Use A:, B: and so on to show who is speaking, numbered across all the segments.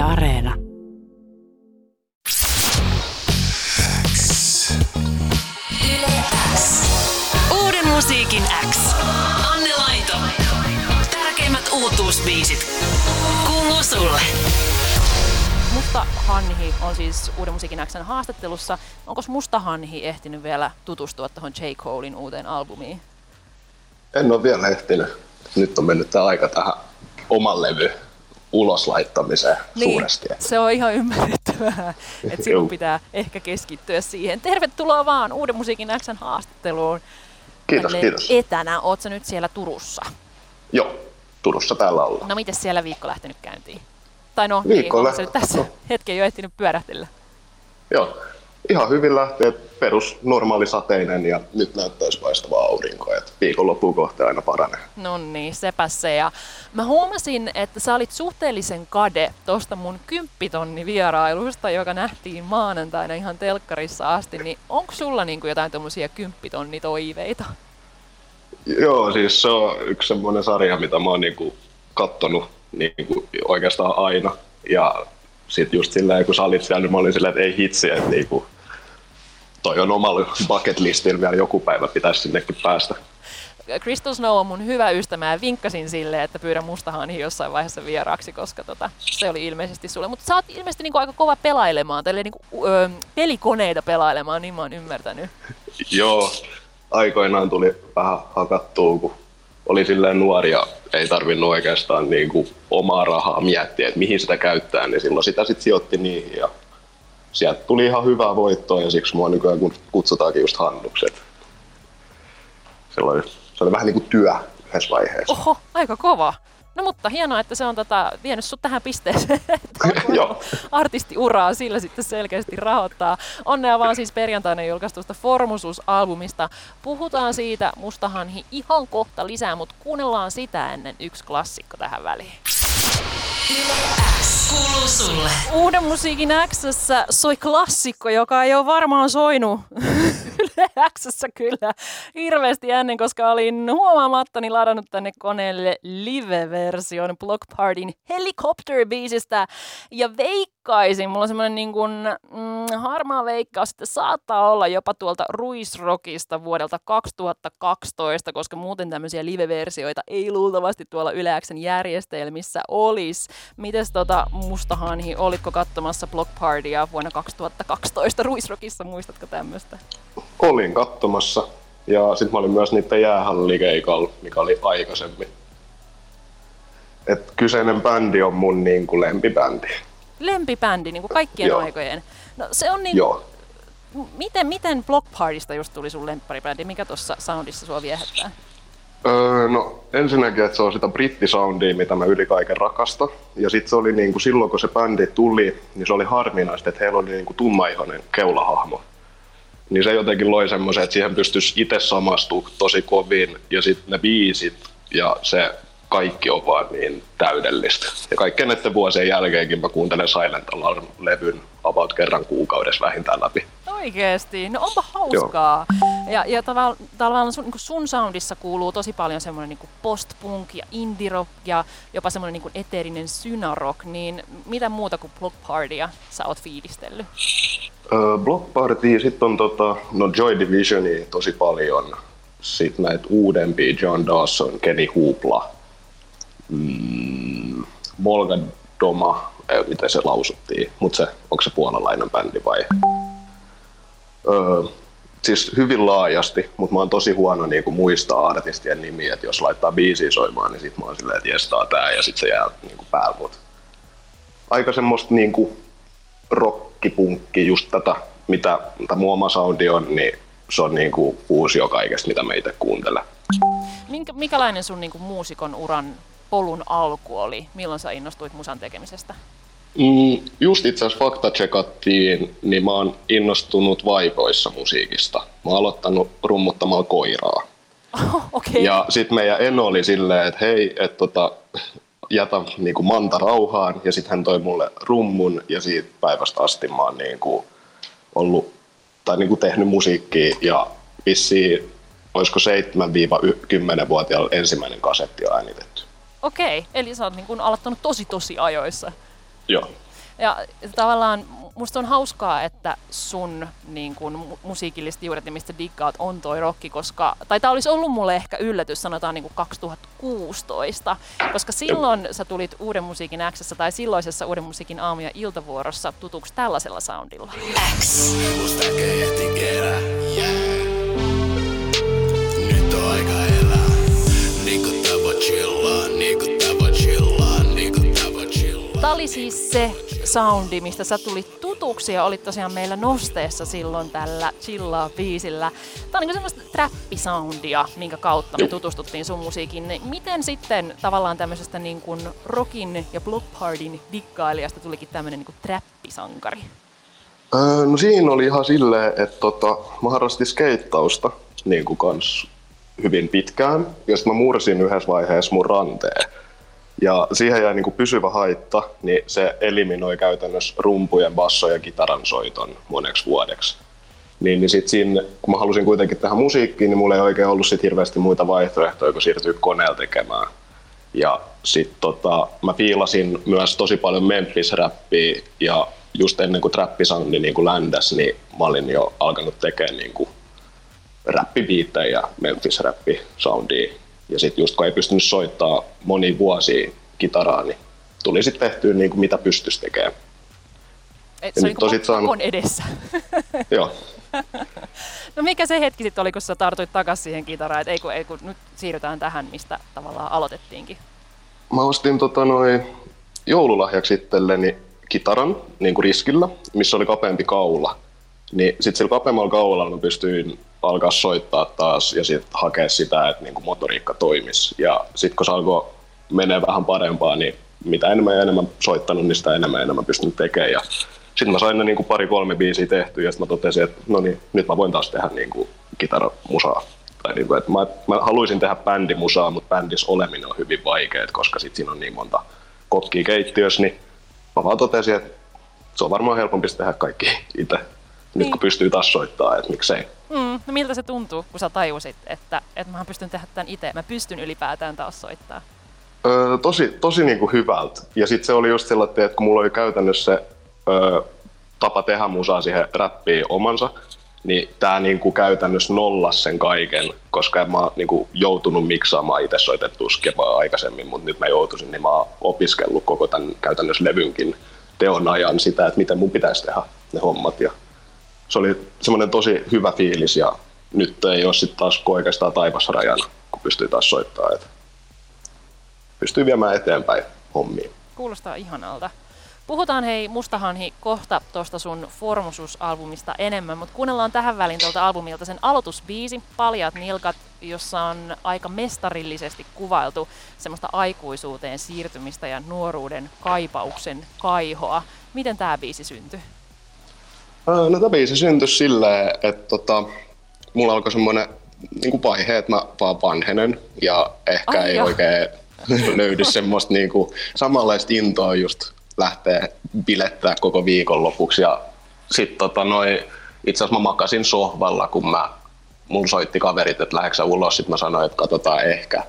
A: Yle Areena. Uuden musiikin X. Anne Laito. Tärkeimmät uutuusbiisit. Kuuluu sulle.
B: Musta Hanhi on siis Uuden musiikin Xn haastattelussa. Onko Musta Hanhi ehtinyt vielä tutustua tuohon J. Colein uuteen albumiin?
C: En ole vielä ehtinyt. Nyt on mennyt tämä aika tähän oman levy ulos laittamiseen suuresti.
B: se on ihan ymmärrettävää, että sinun pitää ehkä keskittyä siihen. Tervetuloa vaan Uuden musiikin Xn haastatteluun.
C: Kiitos,
B: Tälleen
C: kiitos.
B: Etänä, oot nyt siellä Turussa?
C: Joo, Turussa täällä ollaan.
B: No miten siellä viikko lähtenyt käyntiin? Tai no,
C: Viikko
B: niin,
C: lä-
B: onko se nyt tässä
C: no.
B: hetken jo ehtinyt pyörähtellä?
C: Joo, ihan hyvin lähtee perus normaali sateinen ja nyt näyttäisi paistavaa aurinkoa, että viikonloppuun kohta aina paranee.
B: No niin, sepä se. Ja mä huomasin, että sä olit suhteellisen kade tosta mun kymppitonni vierailusta, joka nähtiin maanantaina ihan telkkarissa asti. Niin onko sulla niinku jotain tommosia kymppitonnitoiveita?
C: Joo, siis se on yksi semmoinen sarja, mitä mä oon niinku kattonut niinku oikeastaan aina. Ja sitten just silleen, kun sä olit siellä, niin mä olin silleen, että ei hitsi, että niinku, toi on omalla bucket listillä vielä joku päivä pitäisi sinnekin päästä.
B: Crystal Snow on mun hyvä ystävä ja vinkkasin sille, että pyydän mustahanhi jossain vaiheessa vieraaksi, koska tota, se oli ilmeisesti sulle. Mutta sä oot ilmeisesti niinku aika kova pelailemaan, tälle niinku, ö, pelikoneita pelailemaan, niin mä oon ymmärtänyt.
C: Joo, aikoinaan tuli vähän hakattua, kun oli silleen nuori ja ei tarvinnut oikeastaan niin kuin omaa rahaa miettiä, että mihin sitä käyttää, niin silloin sitä sitten sijoitti niihin ja sieltä tuli ihan hyvää voittoa ja siksi mua nykyään kun kutsutaankin just hannukset. Se oli, se oli vähän niin kuin työ yhdessä vaiheessa.
B: Oho, aika kova. No mutta hienoa, että se on tota, vienyt sut tähän pisteeseen, että artistiuraa sillä sitten selkeästi rahoittaa. Onnea vaan siis perjantaina julkaistusta Formusus-albumista. Puhutaan siitä Mustahanhi ihan kohta lisää, mutta kuunnellaan sitä ennen yksi klassikko tähän väliin.
A: Kuuluu sulle.
B: Uuden musiikin x soi klassikko, joka ei ole varmaan soinut Yle x kyllä hirveästi ennen, koska olin huomaamattani ladannut tänne koneelle live-version Block Partyn Helicopter-biisistä. Ja veikkaisin, mulla on semmoinen niin kuin, mm, harmaa veikkaus, että saattaa olla jopa tuolta Ruisrockista vuodelta 2012, koska muuten tämmöisiä live-versioita ei luultavasti tuolla Yle Xn järjestelmissä olisi. Mites tota Mustahanhi, olitko katsomassa Block Partya vuonna 2012 Ruisrockissa, muistatko tämmöistä?
C: Olin katsomassa ja sitten mä olin myös niiden jäähallikeikalla, mikä oli aikaisemmin. Et kyseinen bändi on mun niin kuin lempibändi.
B: Lempibändi, niin kuin kaikkien
C: Joo.
B: aikojen. No se on niin,
C: Joo.
B: miten, miten Block Partysta just tuli sun lempparibändi? Mikä tuossa soundissa sua viehättää?
C: Öö, no ensinnäkin, että se on sitä brittisoundia, mitä mä yli kaiken rakastan. Ja sitten se oli niin kuin silloin, kun se bändi tuli, niin se oli harvinaista, että heillä oli niin kuin tummaihoinen keulahahmo. Niin se jotenkin loi semmoisen, että siihen pystyisi itse samastumaan tosi kovin. Ja sitten ne biisit ja se kaikki on vaan niin täydellistä. Ja kaikkien näiden vuosien jälkeenkin mä kuuntelen Silent Alarm-levyn about kerran kuukaudessa vähintään läpi.
B: Oikeesti, no onpa hauskaa. Ja, ja tavallaan, sun, niin sun soundissa kuuluu tosi paljon semmoinen niin post-punk ja indie rock ja jopa semmoinen niin eteerinen synarock, niin mitä muuta kuin Block Partya sä oot fiilistellyt?
C: Öö, Block Party, sitten on tota, no Joy Divisionia tosi paljon. Sitten näitä uudempia, John Dawson, Kenny Hoopla, mm, Volga Doma, ei, miten se lausuttiin, mutta se, onko se puolalainen bändi vai? Öö, siis hyvin laajasti, mutta mä oon tosi huono niin kuin muistaa artistien nimiä, että jos laittaa biisiä soimaan, niin sit mä oon silleen, että jes, tää ja sit se jää niin kuin päällä. Mut aika semmoista niin kuin rockipunkki, just tätä, mitä, mitä mun oma soundi on, niin se on niin kuin fuusio kaikesta, mitä me itse kuuntelen.
B: Minkä, mikälainen sun niin muusikon uran polun alku oli? Milloin sä innostuit musan tekemisestä?
C: Mm, just itse asiassa fakta checkattiin, niin mä oon innostunut vaipoissa musiikista. Mä oon aloittanut rummuttamalla koiraa.
B: Oh, Okei. Okay.
C: Ja sitten meidän Eno oli silleen, että hei, että tota, jätä niinku Manta rauhaan. Ja sitten hän toi mulle rummun ja siitä päivästä asti mä oon niinku ollut tai niinku tehnyt musiikkia ja vissiin olisiko 7-10-vuotiaalla ensimmäinen kasetti on äänitetty.
B: Okei, eli sä oot niin kun aloittanut tosi tosi ajoissa.
C: Joo.
B: Ja tavallaan musta on hauskaa, että sun niin kun, musiikilliset juuret ja mistä diggaat on toi rokki, koska, tai tämä olisi ollut mulle ehkä yllätys, sanotaan niin 2016, koska silloin sä tulit Uuden musiikin X tai silloisessa Uuden musiikin aamu- ja iltavuorossa tutuksi tällaisella soundilla. X. Nyt on aika Tämä oli siis se soundi, mistä sä tulit tutuksi ja olit tosiaan meillä nosteessa silloin tällä chillaa biisillä. Tämä on niin semmoista trappisoundia, minkä kautta me tutustuttiin sun musiikin. Miten sitten tavallaan tämmöisestä niin kuin rockin ja block partyn dikkailijasta tulikin tämmöinen niin kuin trappisankari?
C: Öö, no siinä oli ihan silleen, että tota, mä harrastin skeittausta niin kuin kans hyvin pitkään. Ja sitten mä mursin yhdessä vaiheessa mun ranteen. Ja siihen jäi niin kuin pysyvä haitta, niin se eliminoi käytännössä rumpujen, basso ja kitaran soiton moneksi vuodeksi. Niin, niin sit siinä, kun mä halusin kuitenkin tähän musiikkiin, niin mulla ei oikein ollut sit hirveästi muita vaihtoehtoja kuin siirtyä koneella tekemään. Ja sit tota, mä fiilasin myös tosi paljon Memphis-räppiä ja just ennen kuin trappisoundi niin kuin ländäs, niin mä olin jo alkanut tekemään niin kuin räppibiittejä ja Memphis-räppi soundia ja sitten just kun ei pystynyt soittaa moni vuosi kitaraa, niin tuli sitten tehtyä niin kuin mitä pystyisi tekemään.
B: Et se on niin saanut... edessä.
C: Joo.
B: no mikä se hetki sitten oli, kun sä tartuit takaisin siihen kitaraan, että ei kun, ei kun nyt siirrytään tähän, mistä tavallaan aloitettiinkin?
C: Mä ostin tota noin joululahjaksi itselleni kitaran niin kuin riskillä, missä oli kapeampi kaula. Niin sitten sillä kapeammalla kaulalla mä pystyin alkaa soittaa taas ja sitten hakea sitä, että niin kuin motoriikka toimisi. Ja sitten kun se alkoi menee vähän parempaa, niin mitä enemmän ja enemmän soittanut, niin sitä enemmän ja enemmän pystynyt tekemään. Ja sitten mä sain ne niin kuin pari-kolme biisiä tehtyä ja sitten mä totesin, että no niin, nyt mä voin taas tehdä niin kuin kitaramusaa. Tai niin että mä, mä, haluaisin tehdä bändimusaa, mutta bändissä oleminen on hyvin vaikeaa, koska sitten siinä on niin monta kokkia keittiössä, niin mä vaan totesin, että se on varmaan helpompi tehdä kaikki itse. Nyt niin. kun pystyy taas soittamaan, että miksei.
B: Mm, no miltä se tuntuu, kun sä tajusit, että, että mä pystyn tehdä tämän itse, mä pystyn ylipäätään taas soittaa?
C: Öö, tosi tosi niin kuin hyvältä. Ja sitten se oli just sellainen, että kun mulla oli käytännössä öö, tapa tehdä musaa siihen räppiin omansa, niin tämä niinku käytännössä nollas sen kaiken, koska en mä oon niinku joutunut miksaamaan itse soitettua skepaa aikaisemmin, mutta nyt mä joutuisin, niin mä oon opiskellut koko tämän käytännössä levynkin teon ajan sitä, että miten mun pitäisi tehdä ne hommat. Ja se oli semmoinen tosi hyvä fiilis ja nyt ei ole sitten taas oikeastaan taivasrajana, kun pystyy taas soittamaan. Että pystyy viemään eteenpäin hommiin.
B: Kuulostaa ihanalta. Puhutaan hei Mustahanhi kohta tuosta sun Formusus-albumista enemmän, mutta kuunnellaan tähän väliin tuolta albumilta sen aloitusbiisi, Paljat nilkat, jossa on aika mestarillisesti kuvailtu semmoista aikuisuuteen siirtymistä ja nuoruuden kaipauksen kaihoa. Miten tämä biisi syntyi?
C: No tämä biisi syntyi silleen, että tota, mulla alkoi semmoinen niin vaihe, että mä vaan vanhenen ja ehkä Ai ei jo. oikein löydy semmoista niin kuin, samanlaista intoa just lähteä bilettää koko viikon lopuksi. Ja sitten tota, itse asiassa mä makasin sohvalla, kun mä, mulla soitti kaverit, että lähdetkö ulos, sitten mä sanoin, että katsotaan ehkä.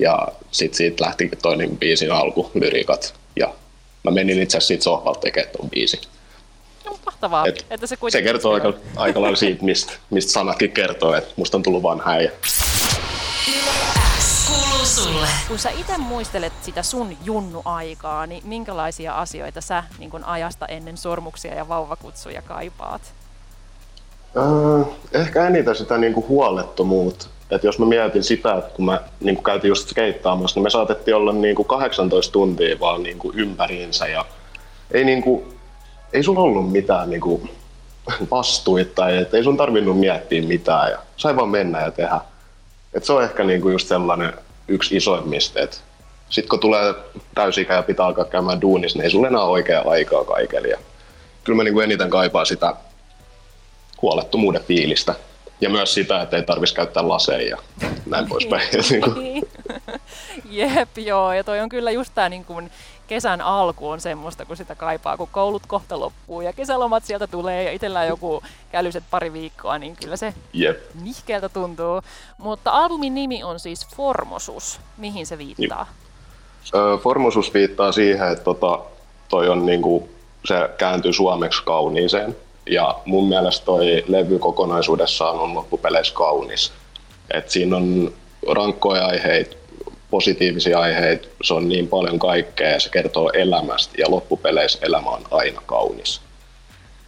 C: Ja sitten siitä lähti toinen biisin alku, lyrikat. Ja mä menin itse asiassa siitä sohvalta tekemään ton biisin
B: mahtavaa. Et että se,
C: se kertoo aika, aika lailla siitä, mistä, mistä sanatkin kertoo, että musta on tullut vanha äijä.
B: Kun sä itse muistelet sitä sun junnu-aikaa, niin minkälaisia asioita sä niin kun ajasta ennen sormuksia ja vauvakutsuja kaipaat?
C: Äh, ehkä eniten sitä niin kuin huolettomuutta. Et jos mä mietin sitä, että kun mä niin kuin käytiin just skeittaamassa, niin me saatettiin olla niin kuin 18 tuntia vaan niin kuin ympäriinsä ja ei niin kuin ei sun ollut mitään niin kuin, vastuita tai et ei sun tarvinnut miettiä mitään ja sai vaan mennä ja tehdä. Et se on ehkä niin kuin just sellainen yksi isoimmista, että sitten kun tulee täysikä ja pitää alkaa käymään duunissa, niin ei sulla enää oikea aikaa kaikelle. Ja kyllä mä niin kuin eniten kaipaan sitä huolettomuuden fiilistä. Ja myös sitä, että ei tarvitsisi käyttää laseja ja näin poispäin.
B: Niin. Jep, joo. Ja toi on kyllä just tää niin kuin kesän alku on semmoista, kun sitä kaipaa, kun koulut kohta loppuu ja kesälomat sieltä tulee ja itsellään joku kälyset pari viikkoa, niin kyllä se
C: yep.
B: nihkeältä tuntuu. Mutta albumin nimi on siis Formosus. Mihin se viittaa?
C: Ö, Formosus viittaa siihen, että tota, toi on niinku se kääntyy suomeksi kauniiseen. Ja mun mielestä toi levy kokonaisuudessaan on loppupeleissä kaunis. Et siinä on rankkoja aiheita, positiivisia aiheita, se on niin paljon kaikkea ja se kertoo elämästä ja loppupeleissä elämä on aina kaunis.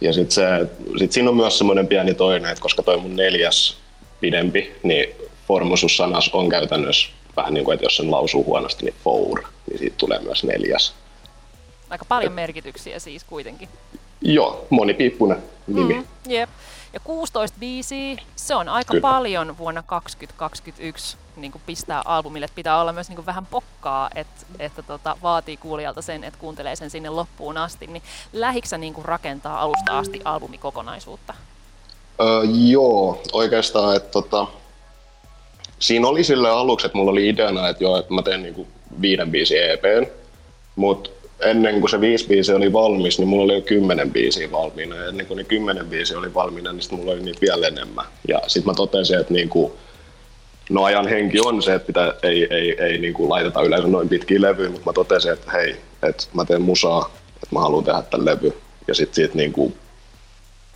C: Ja sitten sit siinä on myös semmoinen pieni toinen, että koska toi mun neljäs pidempi, niin formosus-sanas on käytännössä vähän niin kuin, että jos sen lausuu huonosti, niin four, niin siitä tulee myös neljäs.
B: Aika paljon merkityksiä siis kuitenkin.
C: Joo, monipiippunen nimi. Mm,
B: jep. Ja 16 biisiä, se on aika Kyllä. paljon vuonna 2021 niin kuin pistää albumille. Että pitää olla myös niin kuin vähän pokkaa, että, että tota, vaatii kuulijalta sen, että kuuntelee sen sinne loppuun asti. Niin lähiksä niin kuin rakentaa alusta asti albumikokonaisuutta?
C: Öö, joo, oikeastaan, että tota, siinä oli sille aluksi, että mulla oli ideana, että joo, että mä teen niin kuin viiden biisin EPn, mutta ennen kuin se viisi biisi oli valmis, niin mulla oli jo kymmenen biisiä valmiina. Ja ennen kuin ne kymmenen biisiä oli valmiina, niin sitten mulla oli niitä vielä enemmän. Ja sitten mä totesin, että niin kuin, no ajan henki on se, että pitää, ei, ei, ei niin kuin laiteta yleensä noin pitkiä levyjä, mutta mä totesin, että hei, että mä teen musaa, että mä haluan tehdä tämän levy. Ja sitten siitä niin kuin,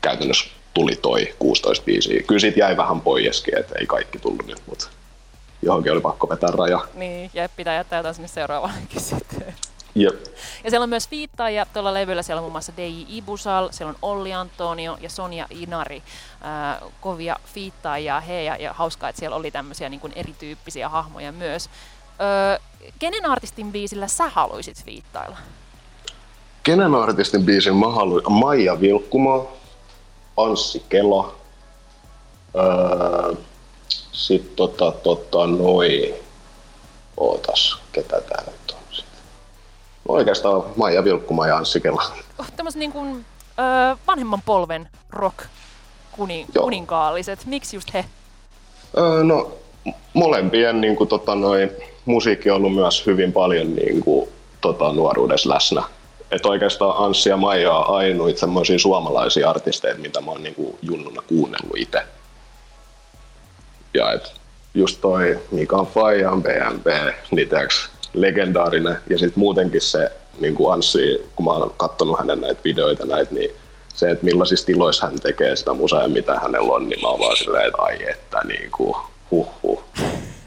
C: käytännössä tuli toi 16 biisiä. Kyllä siitä jäi vähän poieskin, että ei kaikki tullut nyt, mutta johonkin oli pakko vetää raja.
B: Niin, ja pitää jättää jotain sinne seuraavankin sitten.
C: Jep.
B: Ja siellä on myös viittaajia tuolla levyllä. Siellä on muun muassa Dei Ibusal, siellä on Olli Antonio ja Sonja Inari. Ää, kovia fiittaajia he ja, ja hauskaa, että siellä oli tämmöisiä niin kuin erityyppisiä hahmoja myös. Öö, kenen artistin biisillä sä haluaisit viittailla?
C: Kenen artistin biisin mä haluaisin? Maija Vilkkumaa, Anssi Kela, öö, sitten tota, tota, noi, ootas, ketä täällä oikeastaan Maija Vilkkuma ja Anssi Kela.
B: Oh, Tämmöisen niin kuin, vanhemman polven rock kuni, kuninkaalliset. Miksi just he?
C: Öö, no molempien niin kuin, tota, noi, musiikki on ollut myös hyvin paljon niin kuin, tota, nuoruudessa läsnä. Et oikeastaan Anssi ja Maija on ainoita semmoisia suomalaisia artisteja, mitä mä oon niin kuin, junnuna kuunnellut itse. Ja et just toi Mika Fajan BMP, niin tiiäks, legendaarinen. Ja sitten muutenkin se niin kuin Anssi, kun mä oon katsonut hänen näitä videoita, näitä, niin se, että millaisissa tiloissa hän tekee sitä musaa ja mitä hänellä on, niin mä oon vaan silleen, että ai että niin kuin, huh, huh.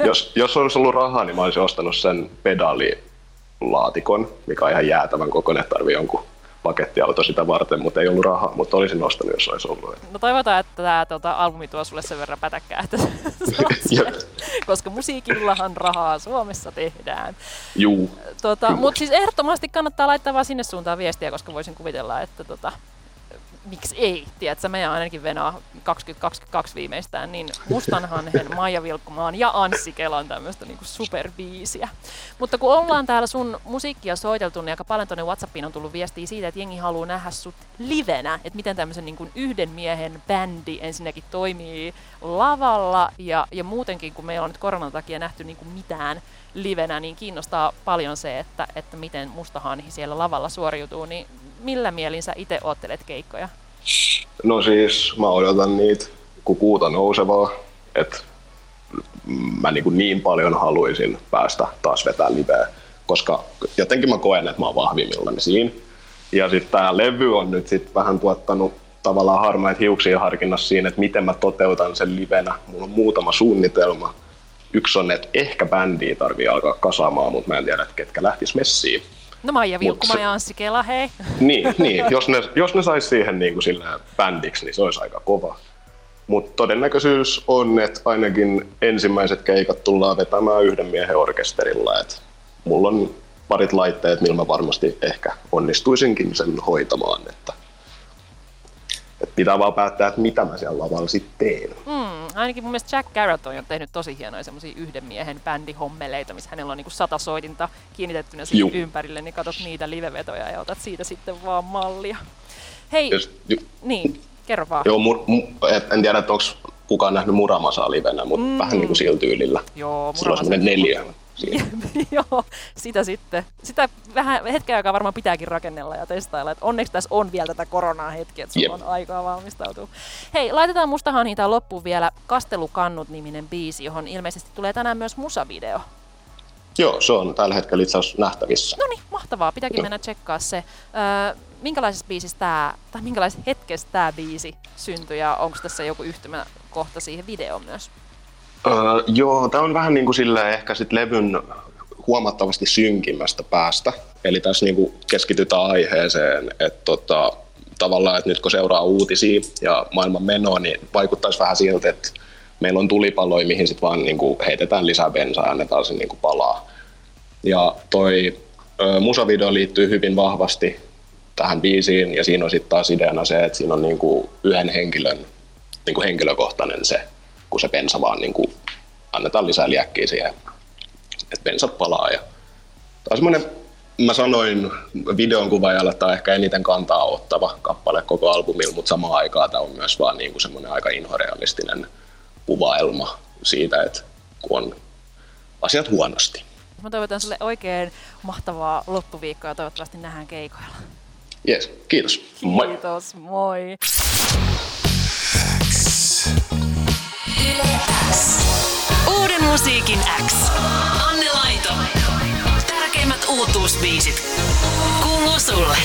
C: Jos, jos olisi ollut rahaa, niin mä olisin ostanut sen pedaalilaatikon, mikä on ihan jäätävän kokoinen, tarvii jonkun pakettiauto sitä varten, mutta ei ollut rahaa, mutta olisin ostanut, jos olisi ollut.
B: No toivotaan, että tämä tuota, albumi tuo sulle sen verran pätäkkää, että koska musiikillahan rahaa Suomessa tehdään.
C: Juu.
B: Tota, mutta siis ehdottomasti kannattaa laittaa vaan sinne suuntaan viestiä, koska voisin kuvitella, että tota, miksi ei, tiedätkö, meidän ainakin venaa 2022 viimeistään, niin Mustanhanhen, Maija Vilkkumaan ja Anssi Kelan tämmöistä niin kuin superbiisiä. Mutta kun ollaan täällä sun musiikkia soiteltu, niin aika paljon tuonne Whatsappiin on tullut viestiä siitä, että jengi haluaa nähdä sut livenä, että miten tämmöisen niin kuin yhden miehen bändi ensinnäkin toimii lavalla. Ja, ja muutenkin, kun meillä on nyt koronan takia nähty niin kuin mitään livenä, niin kiinnostaa paljon se, että, että miten Mustahanhi siellä lavalla suoriutuu, niin millä mielin sä itse oottelet keikkoja?
C: No siis mä odotan niitä kuin kuuta nousevaa, että mä niin, kuin niin paljon haluaisin päästä taas vetää liveä, koska jotenkin mä koen, että mä oon vahvimmillani siinä. Ja sitten tää levy on nyt sit vähän tuottanut tavallaan harmaita hiuksia harkinnassa siinä, että miten mä toteutan sen livenä. Mulla on muutama suunnitelma. Yksi on, että ehkä bändiä tarvii alkaa kasaamaan, mutta mä en tiedä, että ketkä lähtis messiin.
B: No Maija Vilkkuma se, ja Anssi Kela, hei.
C: Niin, niin jos ne, jos ne sais siihen niin kuin sillä bändiksi, niin se olisi aika kova. Mutta todennäköisyys on, että ainakin ensimmäiset keikat tullaan vetämään yhden miehen orkesterilla. Et mulla on parit laitteet, millä mä varmasti ehkä onnistuisinkin sen hoitamaan. Että et pitää vaan päättää, että mitä mä siellä lavalla sitten teen.
B: Mm, ainakin mun mielestä Jack Garrett on jo tehnyt tosi hienoja semmoisia yhden miehen bändihommeleita, missä hänellä on niinku sata soitinta kiinnitettynä siihen ympärille, niin katsot niitä livevetoja ja otat siitä sitten vaan mallia. Hei, Just, ju- niin, kerro vaan.
C: Joo, mu- mu- et, en tiedä, onko kukaan nähnyt Muramasaa livenä, mutta mm. vähän niin kuin sillä tyylillä.
B: Joo,
C: Sillä on semmoinen neljä.
B: Joo, sitä sitten. Sitä vähän hetken aikaa varmaan pitääkin rakennella ja testailla. Et onneksi tässä on vielä tätä koronaa hetki, että sulla on aikaa valmistautua. Hei, laitetaan mustahan niitä loppuun vielä Kastelukannut-niminen biisi, johon ilmeisesti tulee tänään myös musavideo.
C: Joo, se on tällä hetkellä itse asiassa nähtävissä.
B: No niin, mahtavaa. Pitääkin mennä tsekkaa se. Öö, minkälaisessa biisissä tää, tai minkälaisessa hetkessä tämä biisi syntyi ja onko tässä joku yhtymäkohta siihen videoon myös?
C: Öö, joo, tämä on vähän niin kuin silleen ehkä sit levyn huomattavasti synkimmästä päästä. Eli tässä niin kuin keskitytään aiheeseen, että tota, tavallaan, että nyt kun seuraa uutisia ja maailman menoa, niin vaikuttaisi vähän siltä, että meillä on tulipaloja, mihin sitten vaan niin kuin heitetään lisää bensaa ja annetaan se niin kuin palaa. Ja toi ö, musavideo liittyy hyvin vahvasti tähän biisiin ja siinä on sitten taas ideana se, että siinä on niin kuin yhden henkilön niin kuin henkilökohtainen se, kun se bensa vaan niin kuin annetaan lisää liäkkiä siihen, että bensat palaa. Ja tämä on semmoinen, mä sanoin videon kuvaajalle, että tämä on ehkä eniten kantaa ottava kappale koko albumilla, mutta samaan aikaan tämä on myös vaan niin kuin semmoinen aika inhorealistinen kuvaelma siitä, että kun on asiat huonosti.
B: Mä toivotan sulle oikein mahtavaa loppuviikkoa ja toivottavasti nähdään keikoilla.
C: Yes, kiitos. Moi.
B: Kiitos, moi.
A: Uuden musiikin X. Anne Laito. Tärkeimmät uutuusbiisit. Kuuluu sulle.